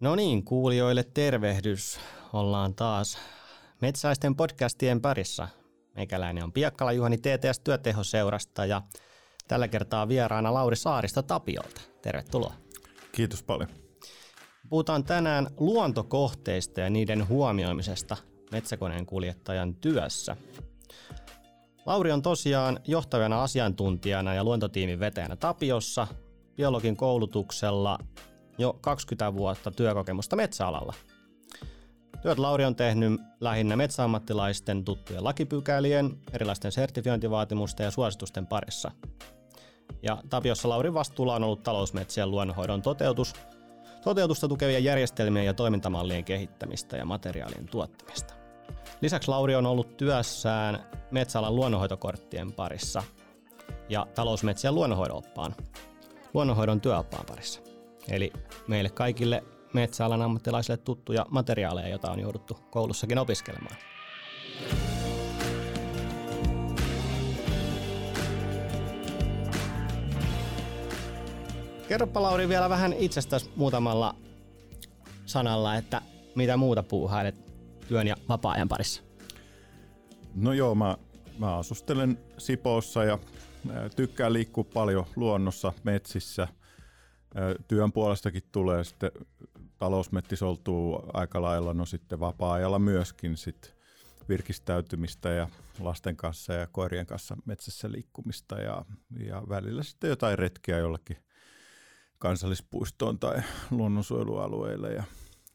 No niin, kuulijoille tervehdys. Ollaan taas metsäisten podcastien parissa. Meikäläinen on Piakkala Juhani TTS Työtehoseurasta ja tällä kertaa vieraana Lauri Saarista Tapiolta. Tervetuloa. Kiitos paljon. Puhutaan tänään luontokohteista ja niiden huomioimisesta metsäkoneen kuljettajan työssä. Lauri on tosiaan johtavana asiantuntijana ja luontotiimin vetäjänä Tapiossa, biologin koulutuksella jo 20 vuotta työkokemusta metsäalalla. Työt Lauri on tehnyt lähinnä metsäammattilaisten tuttujen lakipykälien, erilaisten sertifiointivaatimusten ja suositusten parissa. Ja Tapiossa Laurin vastuulla on ollut talousmetsien luonnonhoidon toteutus, toteutusta tukevien järjestelmien ja toimintamallien kehittämistä ja materiaalien tuottamista. Lisäksi Lauri on ollut työssään metsäalan luonnonhoitokorttien parissa ja talousmetsien luonnonhoidon oppaan, luonnonhoidon työoppaan parissa. Eli meille kaikille metsäalan ammattilaisille tuttuja materiaaleja, joita on jouduttu koulussakin opiskelemaan. Kerropa Lauri vielä vähän itsestäsi muutamalla sanalla, että mitä muuta puuhailet työn ja vapaa-ajan parissa? No joo, mä, mä asustelen Sipoossa ja tykkään liikkua paljon luonnossa, metsissä – Työn puolestakin tulee sitten talousmettisoltuu aika lailla, no sitten vapaa-ajalla myöskin sit virkistäytymistä ja lasten kanssa ja koirien kanssa metsässä liikkumista ja, ja välillä sitten jotain retkiä jollekin kansallispuistoon tai luonnonsuojelualueille ja,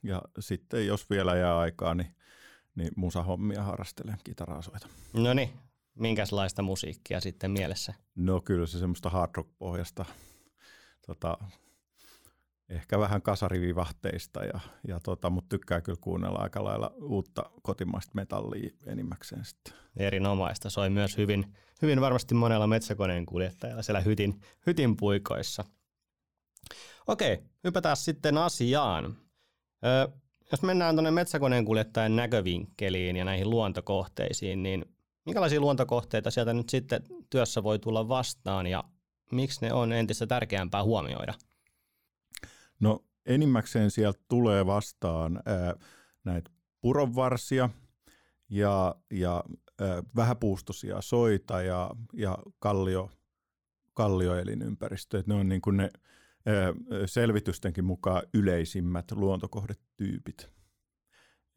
ja sitten jos vielä jää aikaa, niin, niin musahommia harrastelen, kitaraa soita. No niin, minkälaista musiikkia sitten mielessä? No kyllä se semmoista hard rock pohjasta tota, ehkä vähän kasarivivahteista, ja, ja tota, mutta tykkää kyllä kuunnella aika lailla uutta kotimaista metallia enimmäkseen sitten. Erinomaista. Soi myös hyvin, hyvin varmasti monella metsäkoneen kuljettajalla siellä hytin, hytin puikoissa. Okei, hypätään sitten asiaan. Ö, jos mennään tuonne metsäkoneen kuljettajan näkövinkkeliin ja näihin luontokohteisiin, niin minkälaisia luontokohteita sieltä nyt sitten työssä voi tulla vastaan ja miksi ne on entistä tärkeämpää huomioida? No enimmäkseen sieltä tulee vastaan ää, näitä puronvarsia ja, ja ää, vähäpuustoisia soita ja, ja kallio, kallioelinympäristöjä. Ne on niin kuin ne ää, selvitystenkin mukaan yleisimmät luontokohdetyypit.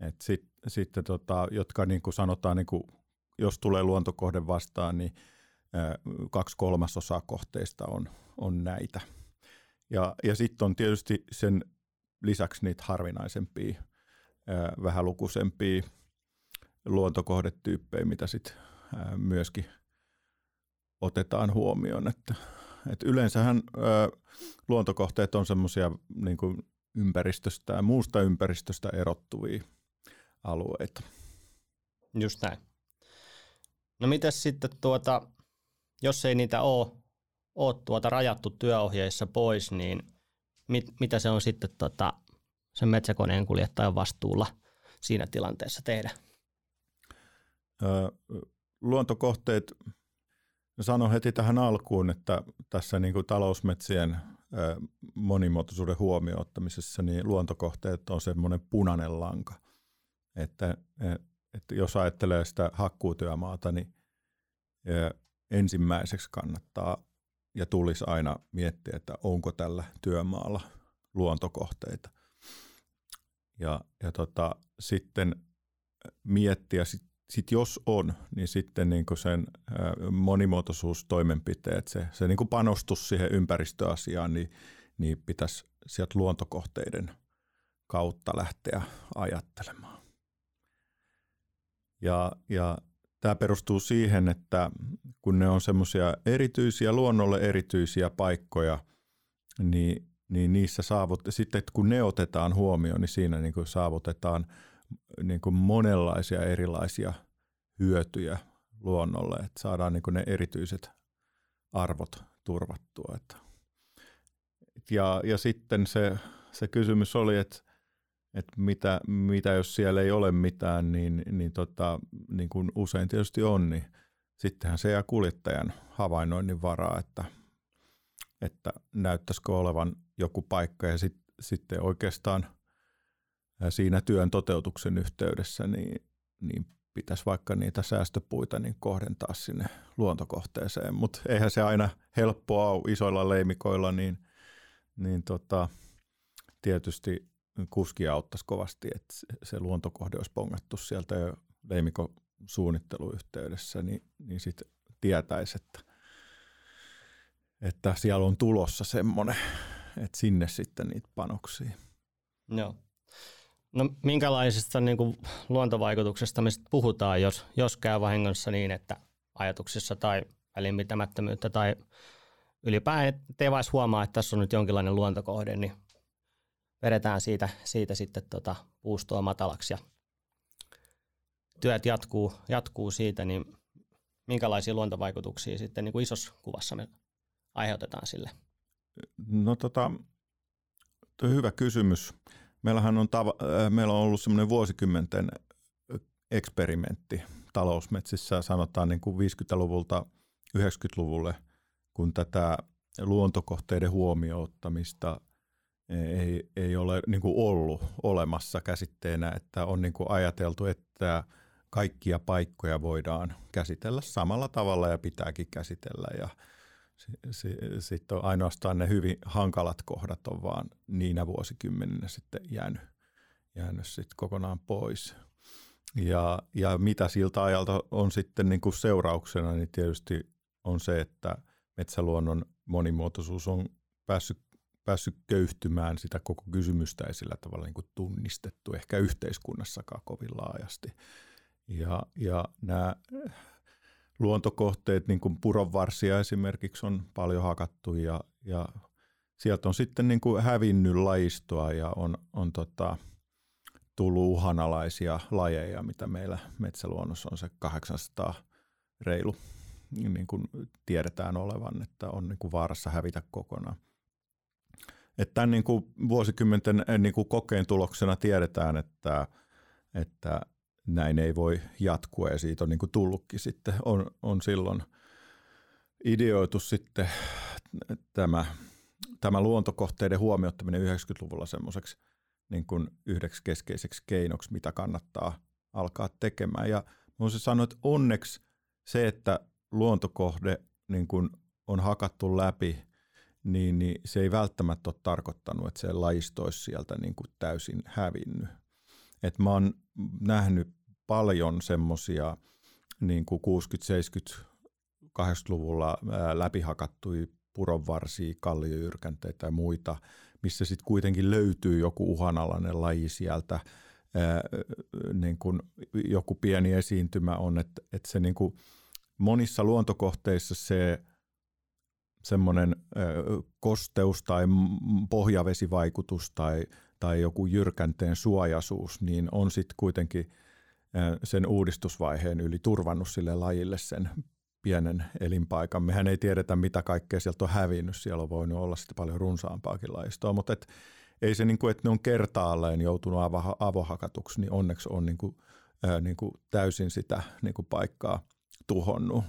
Et sit, sitten tota, jotka niin kuin sanotaan, niin kuin, jos tulee luontokohde vastaan, niin kaksi kolmasosaa kohteista on, on näitä – ja, ja sitten on tietysti sen lisäksi niitä harvinaisempia, vähälukuisempia luontokohdetyyppejä, mitä sitten myöskin otetaan huomioon. Että, et yleensähän ää, luontokohteet on semmoisia niin ympäristöstä ja muusta ympäristöstä erottuvia alueita. Just näin. No mitäs sitten tuota, jos ei niitä ole ole tuota rajattu työohjeissa pois, niin mit, mitä se on sitten tota, sen metsäkoneen kuljettajan vastuulla siinä tilanteessa tehdä? Ö, luontokohteet, sanon heti tähän alkuun, että tässä niin kuin talousmetsien monimuotoisuuden huomioon ottamisessa niin luontokohteet on semmoinen punainen lanka. Että, e, että jos ajattelee sitä hakkuutyömaata, niin ensimmäiseksi kannattaa ja tulisi aina miettiä, että onko tällä työmaalla luontokohteita. Ja, ja tota, sitten miettiä, sit, sit jos on, niin sitten niin sen monimuotoisuustoimenpiteet, se, se niin panostus siihen ympäristöasiaan, niin, niin pitäisi sieltä luontokohteiden kautta lähteä ajattelemaan. Ja, ja Tämä perustuu siihen, että kun ne on semmoisia erityisiä, luonnolle erityisiä paikkoja, niin, niin niissä saavut, sitten kun ne otetaan huomioon, niin siinä niin kuin saavutetaan niin kuin monenlaisia erilaisia hyötyjä luonnolle, että saadaan niin kuin ne erityiset arvot turvattua. Että. Ja, ja sitten se, se kysymys oli, että että mitä, mitä jos siellä ei ole mitään, niin, niin, tota, niin kuin usein tietysti on, niin sittenhän se jää kuljettajan havainnoinnin varaa, että, että näyttäisikö olevan joku paikka ja sit, sitten oikeastaan siinä työn toteutuksen yhteydessä, niin, niin pitäisi vaikka niitä säästöpuita niin kohdentaa sinne luontokohteeseen. Mutta eihän se aina helppoa ole isoilla leimikoilla, niin, niin tota, tietysti kuski auttaisi kovasti, että se luontokohde olisi pongattu sieltä jo leimikon suunnitteluyhteydessä, niin, niin sitten tietäisi, että, että siellä on tulossa semmoinen, että sinne sitten niitä panoksia. Joo. No minkälaisista niin kuin, luontovaikutuksesta me puhutaan, jos, jos käy vahingossa niin, että ajatuksissa tai välinpitämättömyyttä tai ylipäätään ei vain huomaa, että tässä on nyt jonkinlainen luontokohde, niin vedetään siitä, siitä sitten tota puustoa matalaksi ja työt jatkuu, jatkuu siitä, niin minkälaisia luontovaikutuksia sitten niin kuin isossa kuvassa me aiheutetaan sille? No tota, hyvä kysymys. Meillähän on, tava, äh, meillä on ollut semmoinen vuosikymmenten eksperimentti talousmetsissä, sanotaan niin kuin 50-luvulta 90-luvulle, kun tätä luontokohteiden huomioottamista ei, ei ole niin kuin ollut olemassa käsitteenä, että on niin kuin ajateltu, että kaikkia paikkoja voidaan käsitellä samalla tavalla ja pitääkin käsitellä ja sitten on ainoastaan ne hyvin hankalat kohdat on vaan niinä vuosikymmeninä sitten jäänyt, jäänyt sitten kokonaan pois. Ja, ja mitä siltä ajalta on sitten niin kuin seurauksena, niin tietysti on se, että metsäluonnon monimuotoisuus on päässyt, päässyt köyhtymään, sitä koko kysymystä ei sillä tavalla niin kuin tunnistettu, ehkä yhteiskunnassakaan kovin laajasti. Ja, ja nämä luontokohteet, niin kuin puronvarsia esimerkiksi on paljon hakattu ja, ja sieltä on sitten niin kuin hävinnyt lajistoa ja on, on tota, tullut uhanalaisia lajeja, mitä meillä metsäluonnossa on se 800 reilu, niin kuin tiedetään olevan, että on niin kuin vaarassa hävitä kokonaan. Että tämän niin kuin vuosikymmenten niin kuin kokeen tuloksena tiedetään, että, että näin ei voi jatkua ja siitä on niin kuin tullutkin sitten, on, on silloin ideoitu sitten tämä, tämä luontokohteiden huomioittaminen 90-luvulla semmoiseksi niin kuin yhdeksi keskeiseksi keinoksi, mitä kannattaa alkaa tekemään. Ja voisin sanoa, että onneksi se, että luontokohde niin kuin on hakattu läpi, niin, niin se ei välttämättä ole tarkoittanut, että se lajisto olisi sieltä niin kuin täysin hävinnyt. Et mä oon nähnyt paljon semmoisia niin kuin 60-, 70-, 80-luvulla läpihakattuja puronvarsia, kalliojyrkänteitä ja muita, missä sitten kuitenkin löytyy joku uhanalainen laji sieltä, ää, niin kuin joku pieni esiintymä on, että, että se niin kuin monissa luontokohteissa se semmoinen kosteus tai pohjavesivaikutus tai, tai joku jyrkänteen suojaisuus, niin on sitten kuitenkin – sen uudistusvaiheen yli turvannut sille lajille sen pienen elinpaikan. Mehän ei tiedetä, mitä kaikkea sieltä on hävinnyt. Siellä on voinut olla sitten paljon runsaampaakin lajistoa, mutta et, ei se, niin kuin, että ne on kertaalleen joutunut avo, avohakatuksi, niin onneksi on niin kuin, ää, niin kuin täysin sitä niin kuin paikkaa tuhonnut.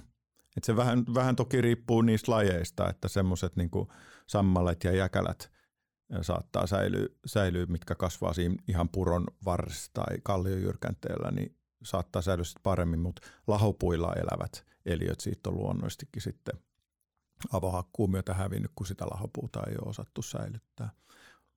Et se vähän, vähän toki riippuu niistä lajeista, että semmoiset niin sammalet ja jäkälät – saattaa säilyä, säilyä, mitkä kasvaa siinä ihan puron varressa tai kalliojyrkänteellä, niin saattaa säilyä paremmin, mutta lahopuilla elävät eliöt siitä on luonnollisestikin sitten avohakkuun myötä hävinnyt, kun sitä lahopuuta ei ole osattu säilyttää.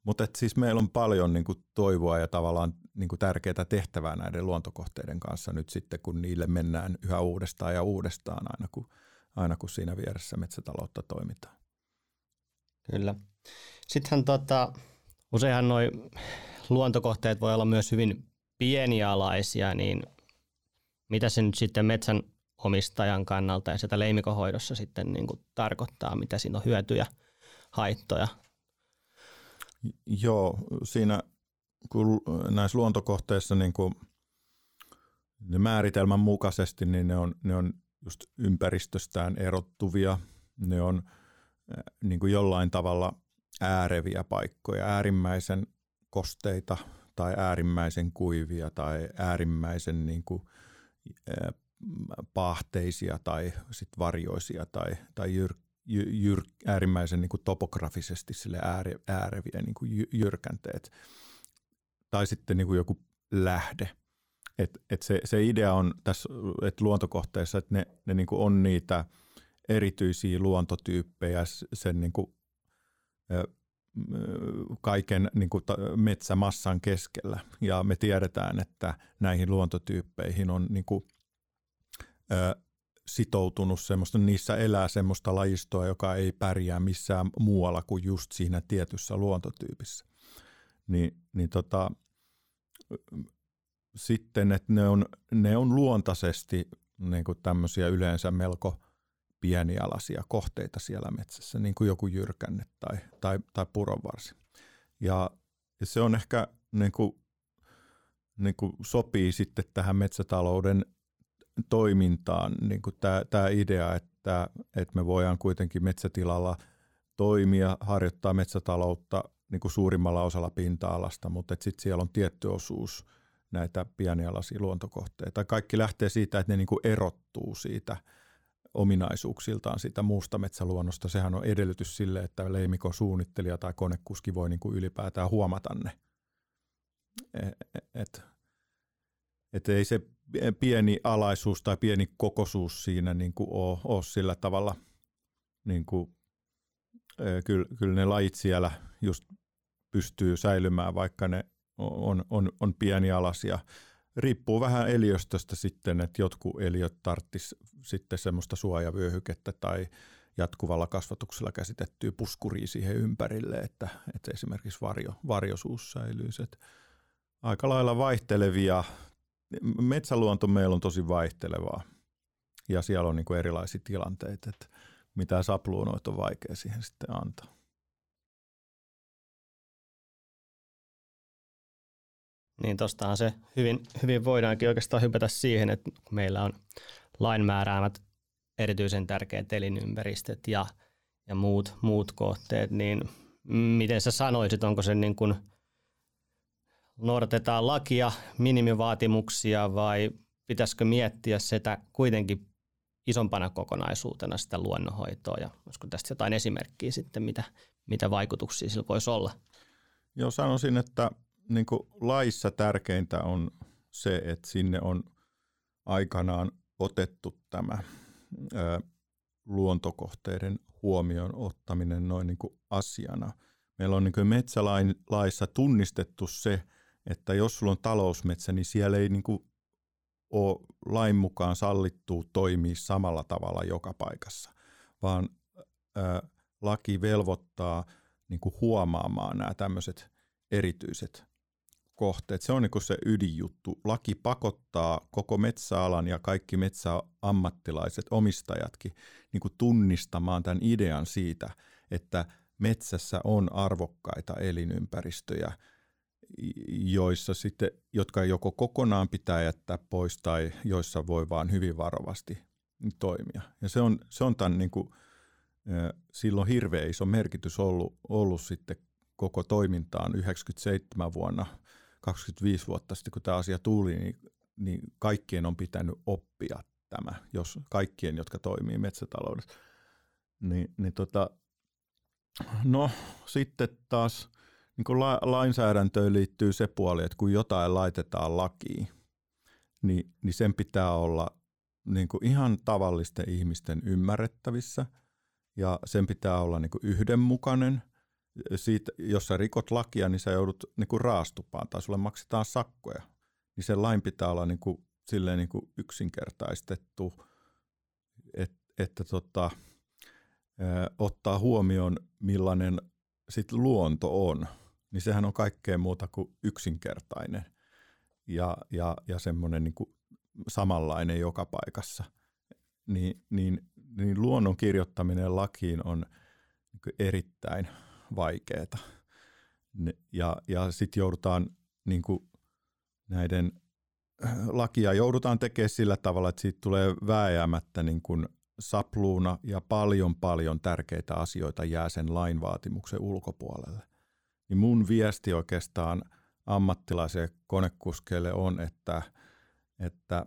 Mutta siis meillä on paljon niin kuin, toivoa ja tavallaan niin kuin, tärkeää tehtävää näiden luontokohteiden kanssa nyt sitten, kun niille mennään yhä uudestaan ja uudestaan aina kun, aina kun siinä vieressä metsätaloutta toimitaan. Kyllä. Sittenhän tota, useinhan nuo luontokohteet voi olla myös hyvin pienialaisia, niin mitä se nyt sitten metsän omistajan kannalta ja sitä leimikohoidossa sitten niin kuin tarkoittaa, mitä siinä on hyötyjä, haittoja? Joo, siinä kun näissä luontokohteissa niin kuin ne määritelmän mukaisesti, niin ne on, ne on just ympäristöstään erottuvia, ne on niin kuin jollain tavalla ääreviä paikkoja, äärimmäisen kosteita tai äärimmäisen kuivia tai äärimmäisen niin kuin, pahteisia tai sit varjoisia tai, tai jyr, jyr, äärimmäisen niin kuin topografisesti sille ääre, ääreviä niin kuin jyrkänteet. tai sitten niin kuin joku lähde. Et, et se, se idea on tässä että luontokohteissa, että ne, ne niin kuin on niitä erityisiä luontotyyppejä sen niin kuin, kaiken niin kuin metsämassan keskellä. Ja me tiedetään, että näihin luontotyyppeihin on niin kuin, ö, sitoutunut semmoista, niissä elää semmoista lajistoa, joka ei pärjää missään muualla kuin just siinä tietyssä luontotyypissä. Niin, niin tota, sitten, että ne on, ne on luontaisesti niin kuin tämmöisiä yleensä melko pienialaisia kohteita siellä metsässä, niin kuin joku jyrkänne tai, tai, tai puronvarsi. Ja, ja se on ehkä niin kuin, niin kuin sopii sitten tähän metsätalouden toimintaan niin kuin tämä, tämä idea, että, että me voidaan kuitenkin metsätilalla toimia, harjoittaa metsätaloutta niin kuin suurimmalla osalla pinta-alasta, mutta sitten siellä on tietty osuus näitä pienialaisia luontokohteita. Kaikki lähtee siitä, että ne niin kuin erottuu siitä ominaisuuksiltaan siitä muusta metsäluonnosta. Sehän on edellytys sille, että leimikon suunnittelija tai konekuski voi niin kuin ylipäätään huomata ne. E, e, et, et ei se pieni alaisuus tai pieni kokoisuus siinä niin kuin ole, ole sillä tavalla, niin kuin, kyllä, kyllä ne lajit siellä just pystyy säilymään, vaikka ne on, on, on pienialaisia. Riippuu vähän eliöstöstä sitten, että jotkut eliöt tarttis sitten semmoista suojavyöhykettä tai jatkuvalla kasvatuksella käsitettyä puskuria siihen ympärille, että, että esimerkiksi varjo, varjosuus säilyisi. Että aika lailla vaihtelevia. Metsäluonto meillä on tosi vaihtelevaa ja siellä on niin kuin erilaisia tilanteita, että mitä sapluunoita on vaikea siihen sitten antaa. Niin tostahan se hyvin, hyvin voidaankin oikeastaan hypätä siihen, että meillä on lain määräämät erityisen tärkeät elinympäristöt ja, ja muut, muut kohteet, niin miten sä sanoisit, onko se niin kuin noudatetaan lakia, minimivaatimuksia vai pitäisikö miettiä sitä kuitenkin isompana kokonaisuutena sitä luonnonhoitoa ja olisiko tästä jotain esimerkkiä sitten, mitä, mitä vaikutuksia sillä voisi olla? Joo, sanoisin, että niin laissa tärkeintä on se, että sinne on aikanaan otettu tämä ö, luontokohteiden huomioon ottaminen noin niin kuin asiana. Meillä on niin kuin metsälain laissa tunnistettu se, että jos sulla on talousmetsä, niin siellä ei niin kuin ole lain mukaan sallittu toimia samalla tavalla joka paikassa, vaan ö, laki velvoittaa niin kuin huomaamaan nämä tämmöiset erityiset kohteet. Se on niin se ydinjuttu. Laki pakottaa koko metsäalan ja kaikki metsäammattilaiset, omistajatkin niin tunnistamaan tämän idean siitä, että metsässä on arvokkaita elinympäristöjä, joissa sitten, jotka joko kokonaan pitää jättää pois tai joissa voi vaan hyvin varovasti toimia. Ja se on, se on tämän niin kuin, silloin hirveän iso merkitys ollut, ollut sitten koko toimintaan 97 vuonna – 25 vuotta sitten, kun tämä asia tuli, niin, niin kaikkien on pitänyt oppia tämä, jos kaikkien, jotka toimii metsätaloudessa. Niin, niin tota, no sitten taas niin kun la, lainsäädäntöön liittyy se puoli, että kun jotain laitetaan lakiin, niin, niin sen pitää olla niin kuin ihan tavallisten ihmisten ymmärrettävissä ja sen pitää olla niin kuin yhdenmukainen – siitä, jos sä rikot lakia, niin sä joudut niin kuin raastupaan tai sulle maksetaan sakkoja. Niin sen lain pitää olla niin kuin, silleen niin kuin yksinkertaistettu, et, että tota, ö, ottaa huomioon millainen sit luonto on. Niin sehän on kaikkea muuta kuin yksinkertainen ja, ja, ja semmoinen niin samanlainen joka paikassa. Niin, niin, niin luonnon kirjoittaminen lakiin on niin erittäin – vaikeaa. Ja, ja sitten joudutaan niin kuin näiden äh, lakia joudutaan tekemään sillä tavalla, että siitä tulee vääjäämättä niin kuin sapluuna ja paljon paljon tärkeitä asioita jää sen lain vaatimuksen ulkopuolelle. Niin mun viesti oikeastaan ammattilaisille konekuskeille on, että, että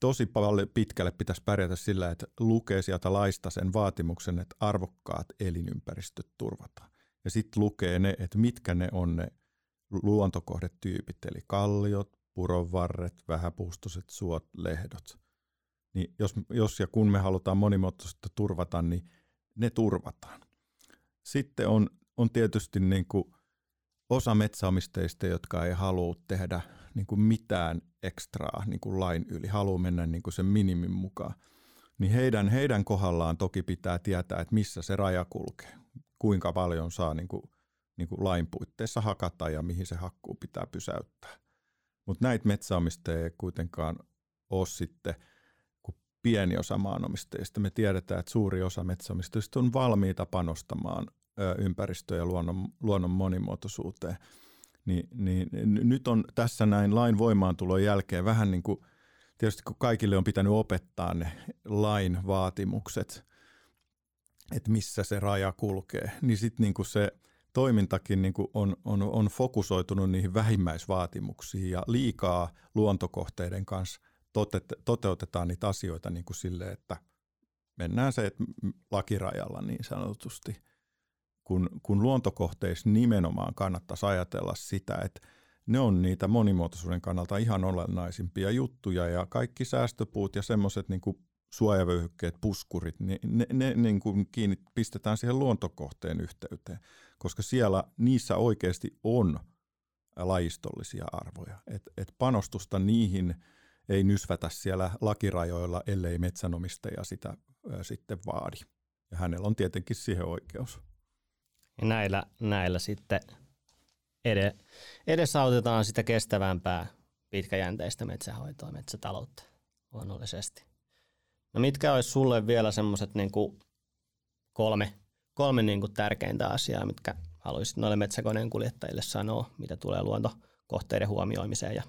tosi paljon pitkälle pitäisi pärjätä sillä, että lukee sieltä laista sen vaatimuksen, että arvokkaat elinympäristöt turvataan. Ja sitten lukee ne, että mitkä ne on ne luontokohdetyypit, eli kalliot, puronvarret, vähäpuustoiset suot, lehdot. Niin jos, jos ja kun me halutaan monimuotoisuutta turvata, niin ne turvataan. Sitten on, on tietysti niin kuin osa metsäomisteista, jotka ei halua tehdä niin kuin mitään ekstraa niin kuin lain yli, haluaa mennä niin kuin sen minimin mukaan. Niin heidän, heidän kohdallaan toki pitää tietää, että missä se raja kulkee, kuinka paljon saa niin kuin, niin kuin lain puitteissa hakata ja mihin se hakkuu pitää pysäyttää. Mutta näitä metsäomistajia ei kuitenkaan ole sitten kuin pieni osa maanomistajista. Me tiedetään, että suuri osa metsäomistajista on valmiita panostamaan ympäristö- ja luonnon, luonnon monimuotoisuuteen. Niin, niin, nyt on tässä näin lain voimaantulon jälkeen vähän niin kuin, tietysti kun kaikille on pitänyt opettaa ne lain vaatimukset, että missä se raja kulkee, niin sitten niin se toimintakin niin kuin on, on, on fokusoitunut niihin vähimmäisvaatimuksiin ja liikaa luontokohteiden kanssa toteutetaan niitä asioita niin kuin sille, että mennään se että lakirajalla niin sanotusti – kun, kun luontokohteissa nimenomaan kannattaisi ajatella sitä, että ne on niitä monimuotoisuuden kannalta ihan olennaisimpia juttuja ja kaikki säästöpuut ja semmoiset niin suojavyöhykkeet, puskurit, niin ne, ne niin kuin kiinni, pistetään siihen luontokohteen yhteyteen, koska siellä niissä oikeasti on lajistollisia arvoja. Et, et panostusta niihin ei nysvätä siellä lakirajoilla, ellei metsänomistaja sitä ä, sitten vaadi. Ja hänellä on tietenkin siihen oikeus. Ja näillä, näillä sitten ed- edesautetaan sitä kestävämpää pitkäjänteistä metsähoitoa, metsätaloutta luonnollisesti. No mitkä olisi sulle vielä semmoiset niin kolme, kolme niin kuin tärkeintä asiaa, mitkä haluaisit noille metsäkoneen kuljettajille sanoa, mitä tulee luontokohteiden huomioimiseen ja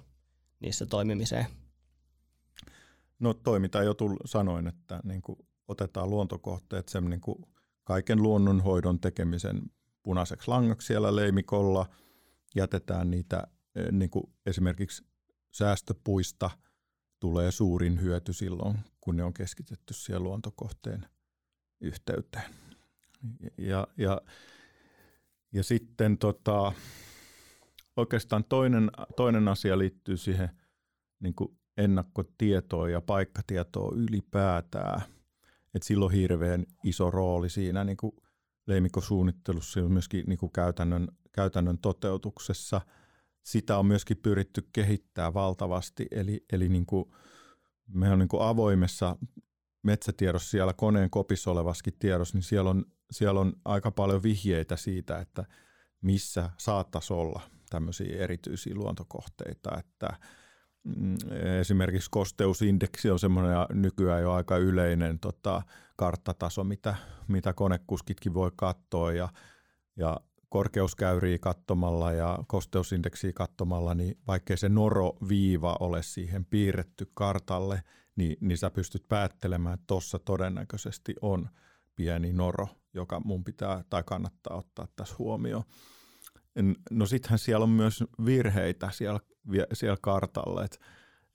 niissä toimimiseen? No toiminta jo tull, sanoin, että niin kuin otetaan luontokohteet sen niin kuin kaiken luonnonhoidon tekemisen punaiseksi langaksi siellä leimikolla, jätetään niitä e, niin kuin esimerkiksi säästöpuista tulee suurin hyöty silloin, kun ne on keskitetty siihen luontokohteen yhteyteen. Ja, ja, ja sitten tota, oikeastaan toinen, toinen asia liittyy siihen niin kuin ennakkotietoon ja paikkatietoon ylipäätään. Et sillä on hirveän iso rooli siinä niin kuin leimikosuunnittelussa ja myöskin niin kuin käytännön, käytännön toteutuksessa. Sitä on myöskin pyritty kehittää valtavasti, eli, eli niin kuin me on niin kuin avoimessa metsätiedossa siellä koneen kopissa olevaskin tiedossa, niin siellä on, siellä on aika paljon vihjeitä siitä, että missä saattaisi olla tämmöisiä erityisiä luontokohteita, että esimerkiksi kosteusindeksi on semmoinen nykyään jo aika yleinen tota, karttataso, mitä, mitä konekuskitkin voi katsoa ja, ja korkeuskäyriä katsomalla ja kosteusindeksiä katsomalla, niin vaikkei se noro-viiva ole siihen piirretty kartalle, niin, niin sä pystyt päättelemään, että tuossa todennäköisesti on pieni noro, joka mun pitää tai kannattaa ottaa tässä huomioon. No sittenhän siellä on myös virheitä siellä, siellä kartalla, että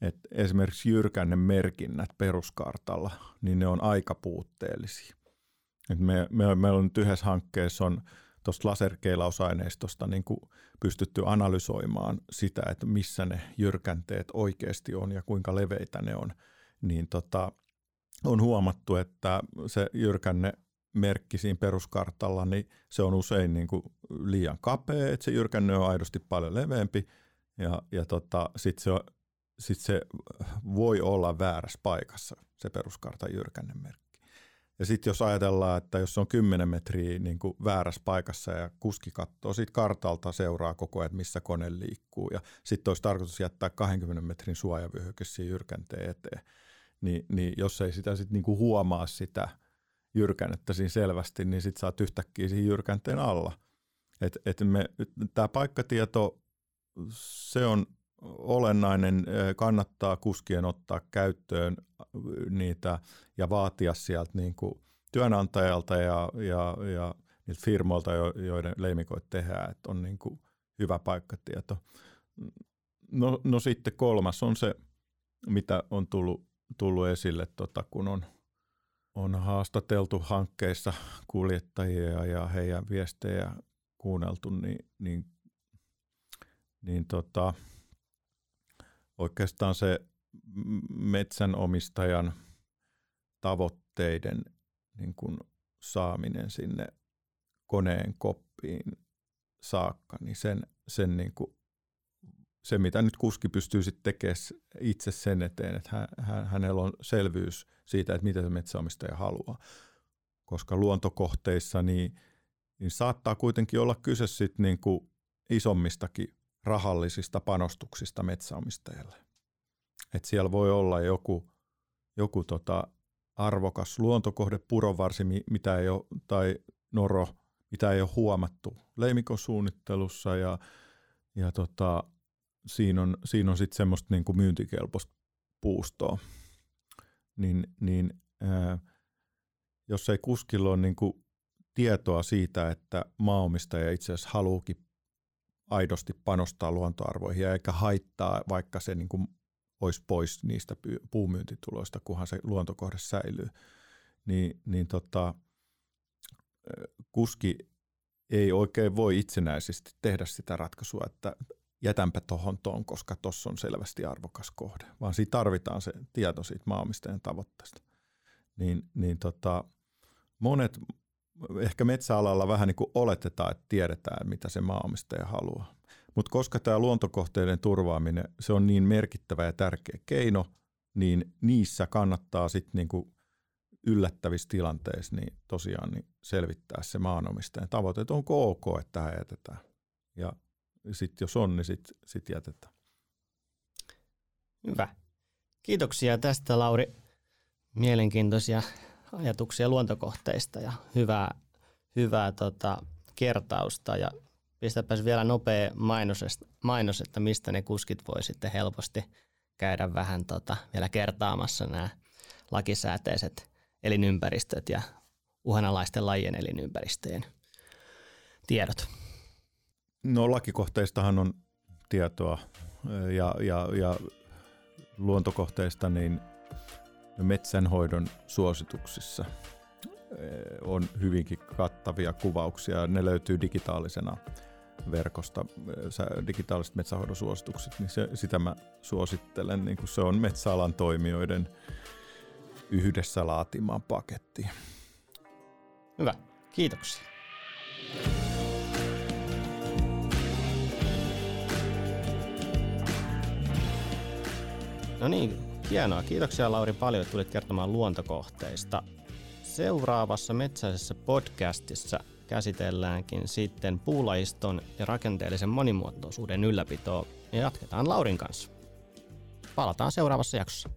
et esimerkiksi jyrkänne merkinnät peruskartalla, niin ne on aika puutteellisia. Et me, me, meillä on nyt yhdessä hankkeessa on tuosta laserkeilausaineistosta niin pystytty analysoimaan sitä, että missä ne jyrkänteet oikeasti on ja kuinka leveitä ne on. Niin tota, on huomattu, että se jyrkänne merkki siinä peruskartalla, niin se on usein niin kuin liian kapea, että se jyrkänne on aidosti paljon leveämpi ja, ja tota, sitten se sit se voi olla väärässä paikassa, se peruskartan jyrkännemerkki. Ja sitten jos ajatellaan, että jos on 10 metriä niin kuin väärässä paikassa ja kuski katsoo siitä kartalta, seuraa koko ajan, että missä kone liikkuu, ja sitten olisi tarkoitus jättää 20 metrin suojavyöhyke siihen jyrkänteen eteen, niin, niin jos ei sitä sitten niin huomaa sitä jyrkännettä siinä selvästi, niin sitten saat yhtäkkiä siinä jyrkänteen alla. Et, et tämä paikkatieto, se on olennainen, kannattaa kuskien ottaa käyttöön niitä ja vaatia sieltä niin kuin työnantajalta ja, ja, ja niiltä firmoilta, joiden leimikoit tehdään, että on niin kuin hyvä paikkatieto. No, no sitten kolmas on se, mitä on tullut, tullut esille, tota, kun on, on haastateltu hankkeissa kuljettajia ja heidän viestejä kuunneltu, niin, niin niin tota, oikeastaan se metsänomistajan tavoitteiden niin kuin saaminen sinne koneen koppiin saakka, niin sen, sen niin kuin, se mitä nyt kuski pystyy sitten tekemään itse sen eteen, että hän, hän, hänellä on selvyys siitä, että mitä se metsäomistaja haluaa. Koska luontokohteissa niin, niin saattaa kuitenkin olla kyse sit niin kuin isommistakin rahallisista panostuksista metsäomistajalle. Et siellä voi olla joku, joku tota arvokas luontokohde, purovarsi, mitä ei ole, tai noro, mitä ei ole huomattu leimikosuunnittelussa ja, ja tota, siinä on, siinä on sitten semmoista niin kuin myyntikelpoista puustoa. Niin, niin ää, jos ei kuskilla ole niin kuin tietoa siitä, että maaomistaja itse asiassa haluukin aidosti panostaa luontoarvoihin ja eikä haittaa, vaikka se niin kuin olisi pois niistä puumyyntituloista, kunhan se luontokohde säilyy, niin, niin tota, kuski ei oikein voi itsenäisesti tehdä sitä ratkaisua, että jätänpä tuohon tuon, koska tuossa on selvästi arvokas kohde, vaan siitä tarvitaan se tieto siitä maanomistajan tavoitteesta. Niin, niin tota, monet, ehkä metsäalalla vähän niin kuin oletetaan, että tiedetään, mitä se maanomistaja haluaa. Mutta koska tämä luontokohteiden turvaaminen, se on niin merkittävä ja tärkeä keino, niin niissä kannattaa sitten niinku yllättävissä tilanteissa niin tosiaan niin selvittää se maanomistajan tavoite, että onko ok, että tähän jätetään. Ja sitten jos on, niin sitten sit jätetään. Hyvä. Kiitoksia tästä Lauri. Mielenkiintoisia ajatuksia luontokohteista ja hyvää, hyvää tota, kertausta. Ja pistäpäs vielä nopea mainos, mainos, että mistä ne kuskit voi sitten helposti käydä vähän tota, vielä kertaamassa nämä lakisääteiset elinympäristöt ja uhanalaisten lajien elinympäristöjen tiedot. No lakikohteistahan on tietoa ja, ja, ja luontokohteista niin metsänhoidon suosituksissa on hyvinkin kattavia kuvauksia. Ne löytyy digitaalisena verkosta, digitaaliset metsähoidon suositukset, niin se, sitä mä suosittelen, niin kuin se on metsäalan toimijoiden yhdessä laatimaan paketti. Hyvä, kiitoksia. No niin, hienoa. Kiitoksia Lauri paljon, että tulit kertomaan luontokohteista. Seuraavassa metsäisessä podcastissa käsitelläänkin sitten puulajiston ja rakenteellisen monimuotoisuuden ylläpitoa ja jatketaan Laurin kanssa. Palataan seuraavassa jaksossa.